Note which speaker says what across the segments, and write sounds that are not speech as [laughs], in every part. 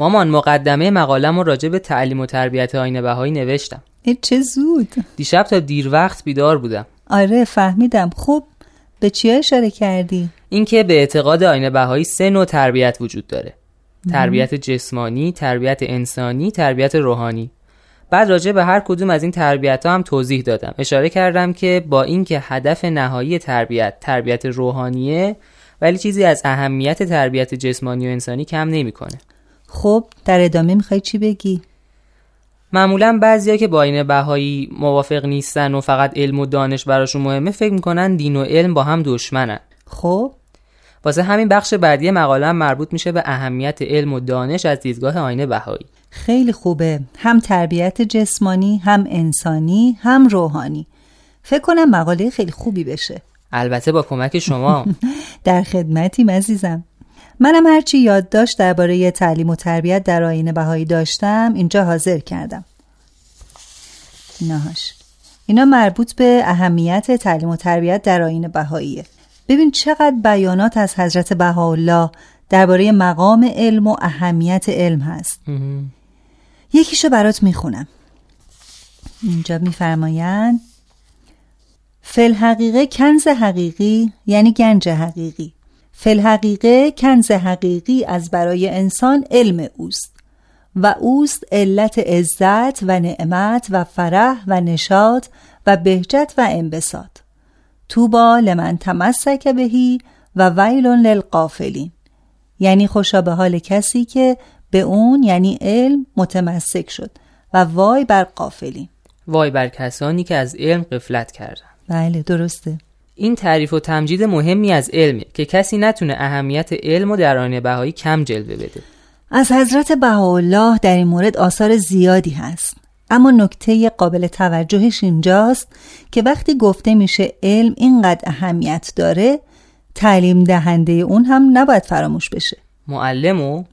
Speaker 1: مامان مقدمه مقالم راجع به تعلیم و تربیت آین بهایی نوشتم.
Speaker 2: چه زود.
Speaker 1: دیشب تا دیر وقت بیدار بودم.
Speaker 2: آره فهمیدم. خوب به چی اشاره کردی؟
Speaker 1: اینکه به اعتقاد آین بهایی سه نوع تربیت وجود داره. تربیت جسمانی، تربیت انسانی، تربیت روحانی. بعد راجع به هر کدوم از این تربیت ها هم توضیح دادم. اشاره کردم که با اینکه هدف نهایی تربیت تربیت روحانیه ولی چیزی از اهمیت تربیت جسمانی و انسانی کم نمی‌کنه.
Speaker 2: خب در ادامه می‌خوای چی بگی؟
Speaker 1: معمولا بعضیا که با این بهایی موافق نیستن و فقط علم و دانش براشون مهمه فکر می‌کنن دین و علم با هم دشمنن.
Speaker 2: خب.
Speaker 1: واسه همین بخش بعدی مقاله مربوط میشه به اهمیت علم و دانش از دیدگاه آینه بهایی.
Speaker 2: خیلی خوبه. هم تربیت جسمانی هم انسانی هم روحانی. فکر کنم مقاله خیلی خوبی بشه.
Speaker 1: البته با کمک شما. [laughs]
Speaker 2: در خدمتی عزیزم. منم هرچی یادداشت درباره تعلیم و تربیت در آینه بهایی داشتم اینجا حاضر کردم. ایناهاش اینا مربوط به اهمیت تعلیم و تربیت در آینه بهاییه. ببین چقدر بیانات از حضرت بهاءالله درباره مقام علم و اهمیت علم هست. یکیشو برات می‌خونم. اینجا میفرمایند فل حقیقه کنز حقیقی یعنی گنج حقیقی. فل حقیقه کنز حقیقی از برای انسان علم اوست و اوست علت عزت و نعمت و فرح و نشاط و بهجت و انبساط. توبا لمن تمسک بهی و ویل للقافلین یعنی خوشا به حال کسی که به اون یعنی علم متمسک شد و وای بر قافلین
Speaker 1: وای بر کسانی که از علم قفلت کردن
Speaker 2: بله درسته.
Speaker 1: این تعریف و تمجید مهمی از علمه که کسی نتونه اهمیت علم و در آینه بهایی کم جلوه بده.
Speaker 2: از حضرت بهاءالله در این مورد آثار زیادی هست. اما نکته قابل توجهش اینجاست که وقتی گفته میشه علم اینقدر اهمیت داره تعلیم دهنده اون هم نباید فراموش بشه.
Speaker 1: معلمو؟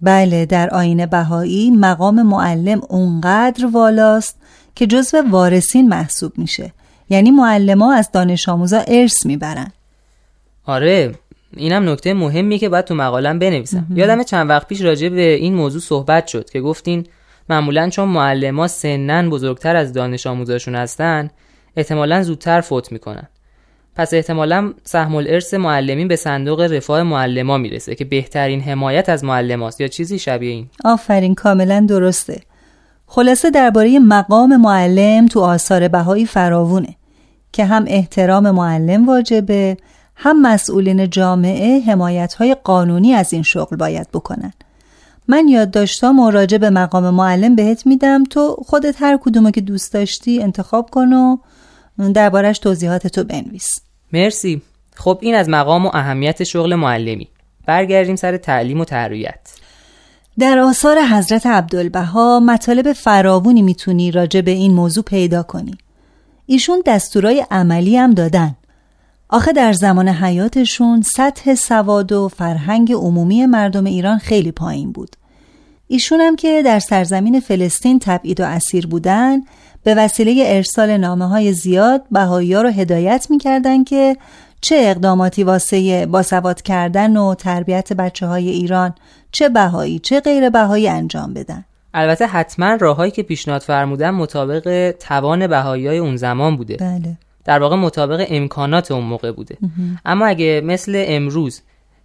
Speaker 2: بله در آین بهایی مقام معلم اونقدر والاست که جزو وارثین محسوب میشه. یعنی معلما از دانش آموزا ارث می‌برن.
Speaker 1: آره اینم نکته مهمی که باید تو مقالم بنویسم. یادم چند وقت پیش راجع به این موضوع صحبت شد که گفتین معمولا چون معلما سنن بزرگتر از دانش آموزاشون هستن احتمالا زودتر فوت می‌کنن. پس احتمالا سهم الارث معلمین به صندوق رفاه معلما می‌رسه که بهترین حمایت از معلماست یا چیزی شبیه این.
Speaker 2: آفرین کاملا درسته. خلاصه درباره مقام معلم تو آثار بهایی فراوونه. که هم احترام معلم واجبه هم مسئولین جامعه حمایت های قانونی از این شغل باید بکنن. من یادداشتام و راجع به مقام معلم بهت میدم تو خودت هر کدومو که دوست داشتی انتخاب کن و دربارش توضیحات تو بنویس.
Speaker 1: مرسی. خب این از مقام و اهمیت شغل معلمی. برگردیم سر تعلیم و تربیت.
Speaker 2: در آثار حضرت عبدالبها مطالب فراوونی می‌تونی راجع به این موضوع پیدا کنی. ایشون دستورای عملی هم دادن. آخه در زمان حیاتشون سطح سواد و فرهنگ عمومی مردم ایران خیلی پایین بود. ایشون هم که در سرزمین فلسطین تبعید و اسیر بودن به وسیله ارسال نامه های زیاد بهایی ها رو هدایت می‌کردن که چه اقداماتی واسه باسواد کردن و تربیت بچه های ایران چه بهایی چه غیر بهایی انجام بدن.
Speaker 1: البته حتما راههایی که پیشنهاد فرمودن مطابق توان بهایی های اون زمان بوده.
Speaker 2: بله.
Speaker 1: در واقع مطابق امکانات اون موقع بوده. اما اگه مثل امروز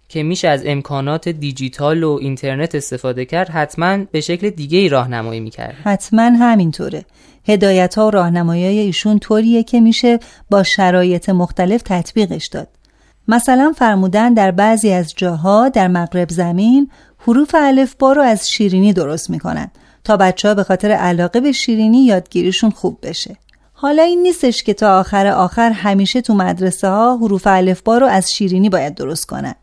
Speaker 1: که میشه از امکانات دیجیتال و اینترنت استفاده کرد حتما به شکل دیگه ای راهنمایی می‌کرد.
Speaker 2: حتما همینطوره. هدایت ها و راهنمایی ایشون طوریه که میشه با شرایط مختلف تطبیقش داد. مثلا فرمودن در بعضی از جاها در مغرب زمین حروف با رو از شیرینی درست می‌کنن تا بچه ها به خاطر علاقه به شیرینی یادگیریشون خوب بشه. حالا این نیستش که تا آخر آخر همیشه تو مدرسه ها حروف با رو از شیرینی باید درست کنن.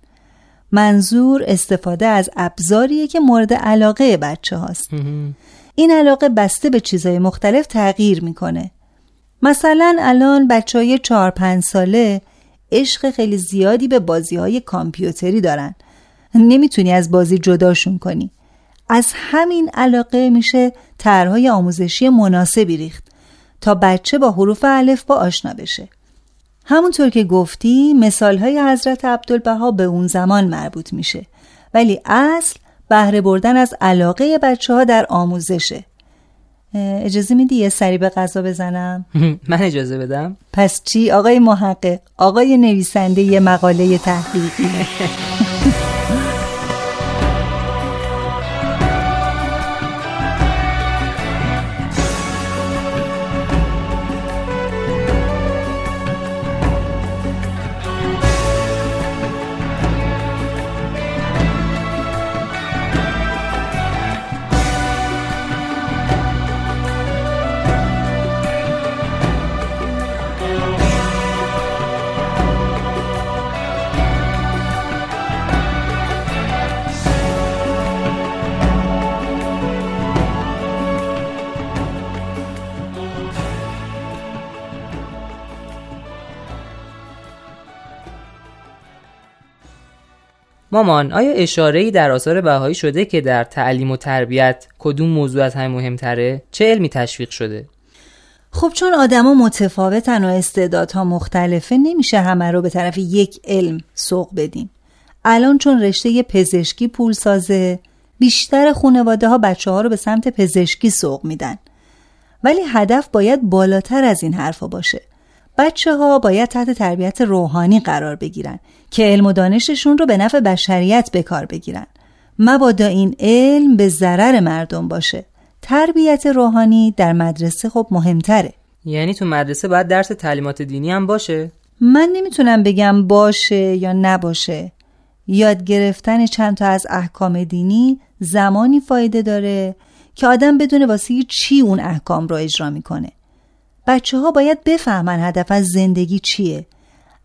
Speaker 2: منظور استفاده از ابزاریه که مورد علاقه بچه هاست. این علاقه بسته به چیزهای مختلف تغییر می‌کنه. مثلا الان بچه های چهار پنج ساله عشق خیلی زیادی به بازی های کامپیوتری دارن. نمی‌تونی از بازی جداشون کنی. از همین علاقه میشه طرحهای آموزشی مناسبی ریخت تا بچه با حروف الف با آشنا بشه. همونطور که گفتی مثال های حضرت عبدالبها به اون زمان مربوط میشه ولی اصل بهره بردن از علاقه بچه ها در آموزشه. اجازه میدی یه سری به غذا بزنم؟ [laughs]
Speaker 1: من اجازه بدم؟
Speaker 2: پس چی؟ آقای محقق آقای نویسنده یه مقاله تحقیقی. [laughs]
Speaker 1: مامان آیا اشاره ای در آثار بهایی شده که در تعلیم و تربیت کدوم موضوع از همه مهمتره؟ چه علمی تشویق شده؟
Speaker 2: خب چون آدما متفاوتن و استعدادها مختلفه نمیشه همه رو به طرف یک علم سوق بدیم. الان چون رشته پزشکی پول سازه بیشتر خانواده ها بچه ها رو به سمت پزشکی سوق میدن. ولی هدف باید بالاتر از این حرفا باشه. بچه ها باید تحت تربیت روحانی قرار بگیرن که علم و دانششون رو به نفع بشریت به کار بگیرن. مبادا این علم به ضرر مردم باشه. تربیت روحانی در مدرسه خب مهمتره.
Speaker 1: یعنی تو مدرسه باید درس تعلیمات دینی هم باشه؟
Speaker 2: من نمی‌تونم بگم باشه یا نباشه. یاد گرفتن چند تا از احکام دینی زمانی فایده داره که آدم بدونه واسه چی اون احکام رو اجرا می‌کنه. بچه ها باید بفهمن هدف از زندگی چیه.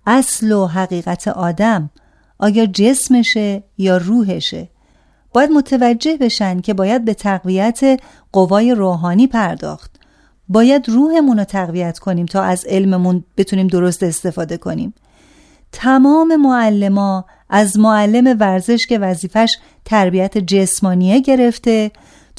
Speaker 2: اصل و حقیقت آدم آیا جسمشه یا روحشه؟ باید متوجه بشن که باید به تقویت قوای روحانی پرداخت. باید روحمون رو تقویت کنیم تا از علممون بتونیم درست استفاده کنیم. تمام معلما از معلم ورزش که وظیفش تربیت جسمانیه گرفته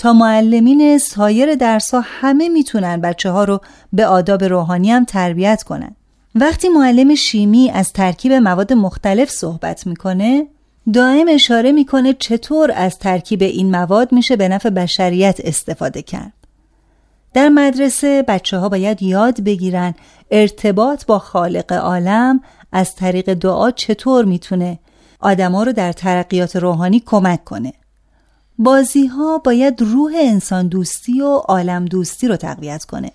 Speaker 2: تا معلمین سایر درس ها همه می‌تونن بچه ها رو به آداب روحانی هم تربیت کنن. وقتی معلم شیمی از ترکیب مواد مختلف صحبت می‌کنه دائم اشاره می‌کنه چطور از ترکیب این مواد میشه به نفع بشریت استفاده کرد. در مدرسه بچه ها باید یاد بگیرن ارتباط با خالق عالم از طریق دعا چطور می‌تونه آدما رو در ترقیات روحانی کمک کنه. بازی ها باید روح انسان دوستی و عالم دوستی رو تقویت کنه.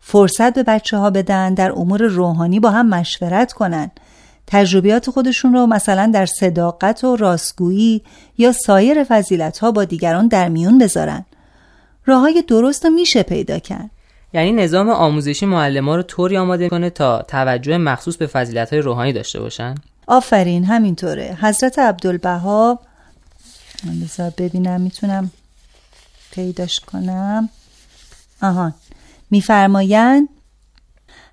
Speaker 2: فرصت به بچه ها بدن در امور روحانی با هم مشورت کنن. تجربیات خودشون رو مثلا در صداقت و راستگویی یا سایر فضیلت ها با دیگران در میون بذارن. راه های درست رو میشه پیدا کرد.
Speaker 1: یعنی نظام آموزشی معلم ها رو طوری آماده کنه تا توجه مخصوص به فضیلت های روحانی داشته باشن؟
Speaker 2: آفرین همینطوره. حضرت عبدالبها من بذار ببینم می‌تونم پیداش کنم. آهان میفرمایند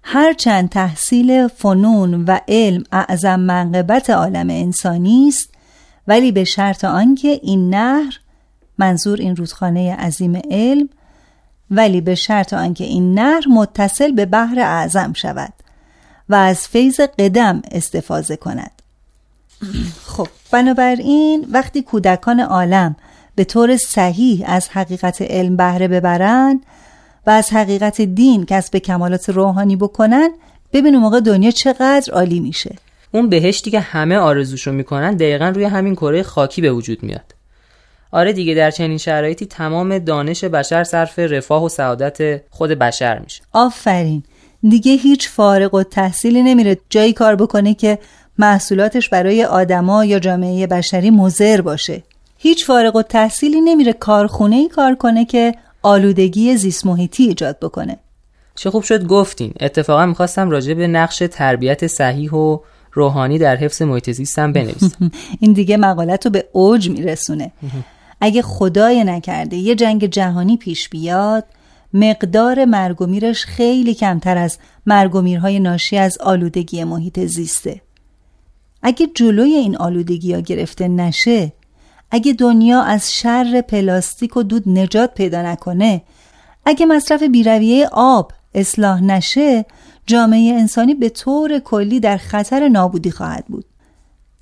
Speaker 2: هرچند تحصیل فنون و علم اعظم منقبت عالم انسانی است ولی به شرط آنکه این نهر منظور این رودخانه عظیم علم ولی به شرط آنکه این نهر متصل به بحر اعظم شود و از فیض قدم استفاده کند. خب بنابراین وقتی کودکان عالم به طور صحیح از حقیقت علم بهره ببرند و از حقیقت دین کسب کمالات روحانی بکنن ببین موقع دنیا چقدر عالی میشه.
Speaker 1: اون بهشتی که همه آرزوشو می‌کنن دقیقا روی همین کره خاکی به وجود میاد. آره دیگه در چنین شرایطی تمام دانش بشر صرف رفاه و سعادت خود بشر میشه.
Speaker 2: آفرین. دیگه هیچ فارغ و تحصیلی نمیره جایی کار بکنه که محصولاتش برای آدما یا جامعه بشری مضر باشه. هیچ فارغ و تحصیلی نمیره کارخونه ای کار کنه که آلودگی زیست محیطی ایجاد بکنه.
Speaker 1: چه خوب شد گفتین. اتفاقا می‌خواستم راجع به نقش تربیت صحیح و روحانی در حفظ محیط زیستم بنویسم. [laughs]
Speaker 2: این دیگه مقالت رو به اوج میرسونه. [laughs] اگه خدای نکرده یه جنگ جهانی پیش بیاد مقدار مرگ و میرش خیلی کمتر از مرگ و میرهای ناشی از آلودگی محیط زیسته. اگه جلوی این آلودگی ها گرفته نشه اگه دنیا از شر پلاستیک و دود نجات پیدا نکنه اگه مصرف بیرویه آب اصلاح نشه جامعه انسانی به طور کلی در خطر نابودی خواهد بود.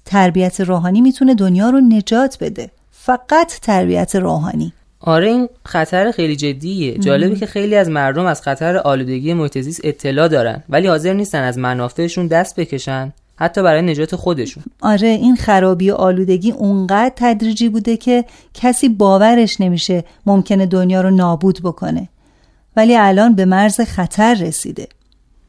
Speaker 2: تربیت روحانی می‌تونه دنیا رو نجات بده. فقط تربیت روحانی.
Speaker 1: آره این خطر خیلی جدیه. جالبه که خیلی از مردم از خطر آلودگی محیط اطلاع دارن ولی حاضر نیستن از منافعشون دست بکشن. حتی برای نجات خودشون.
Speaker 2: آره این خرابی و آلودگی اونقدر تدریجی بوده که کسی باورش نمیشه ممکنه دنیا رو نابود بکنه. ولی الان به مرز خطر رسیده.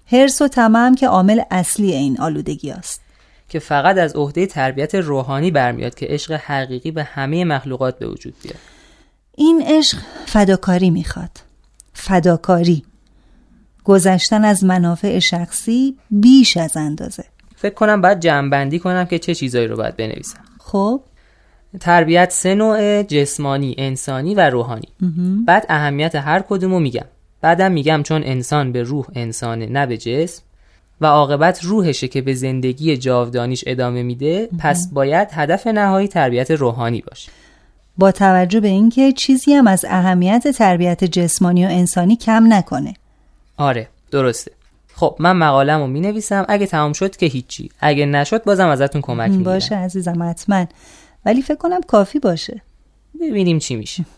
Speaker 2: هرس و تمام که عامل اصلی این آلودگی است.
Speaker 1: که فقط از عهده تربیت روحانی برمیاد که عشق حقیقی به همه مخلوقات به وجود بیاد.
Speaker 2: این عشق فداکاری می‌خواد. فداکاری. گذشتن از منافع شخصی بیش از اندازه.
Speaker 1: فکر کنم باید جمعبندی کنم که چه چیزایی رو باید بنویسم.
Speaker 2: خب.
Speaker 1: تربیت سه نوع جسمانی انسانی و روحانی. بعد اهمیت هر کدومو میگم. بعدم میگم چون انسان به روح انسانه نه به جسم. و عاقبت روحشه که به زندگی جاودانیش ادامه میده پس باید هدف نهایی تربیت روحانی باشه.
Speaker 2: با توجه به اینکه چیزی هم از اهمیت تربیت جسمانی و انسانی کم نکنه.
Speaker 1: آره درسته. خب من مقالم رو می نویسم اگه تمام شد که هیچی. اگه نشد بازم ازتون کمک می‌گیرم.
Speaker 2: باشه عزیزم حتما. ولی فکر کنم کافی باشه.
Speaker 1: ببینیم چی میشه. [laughs]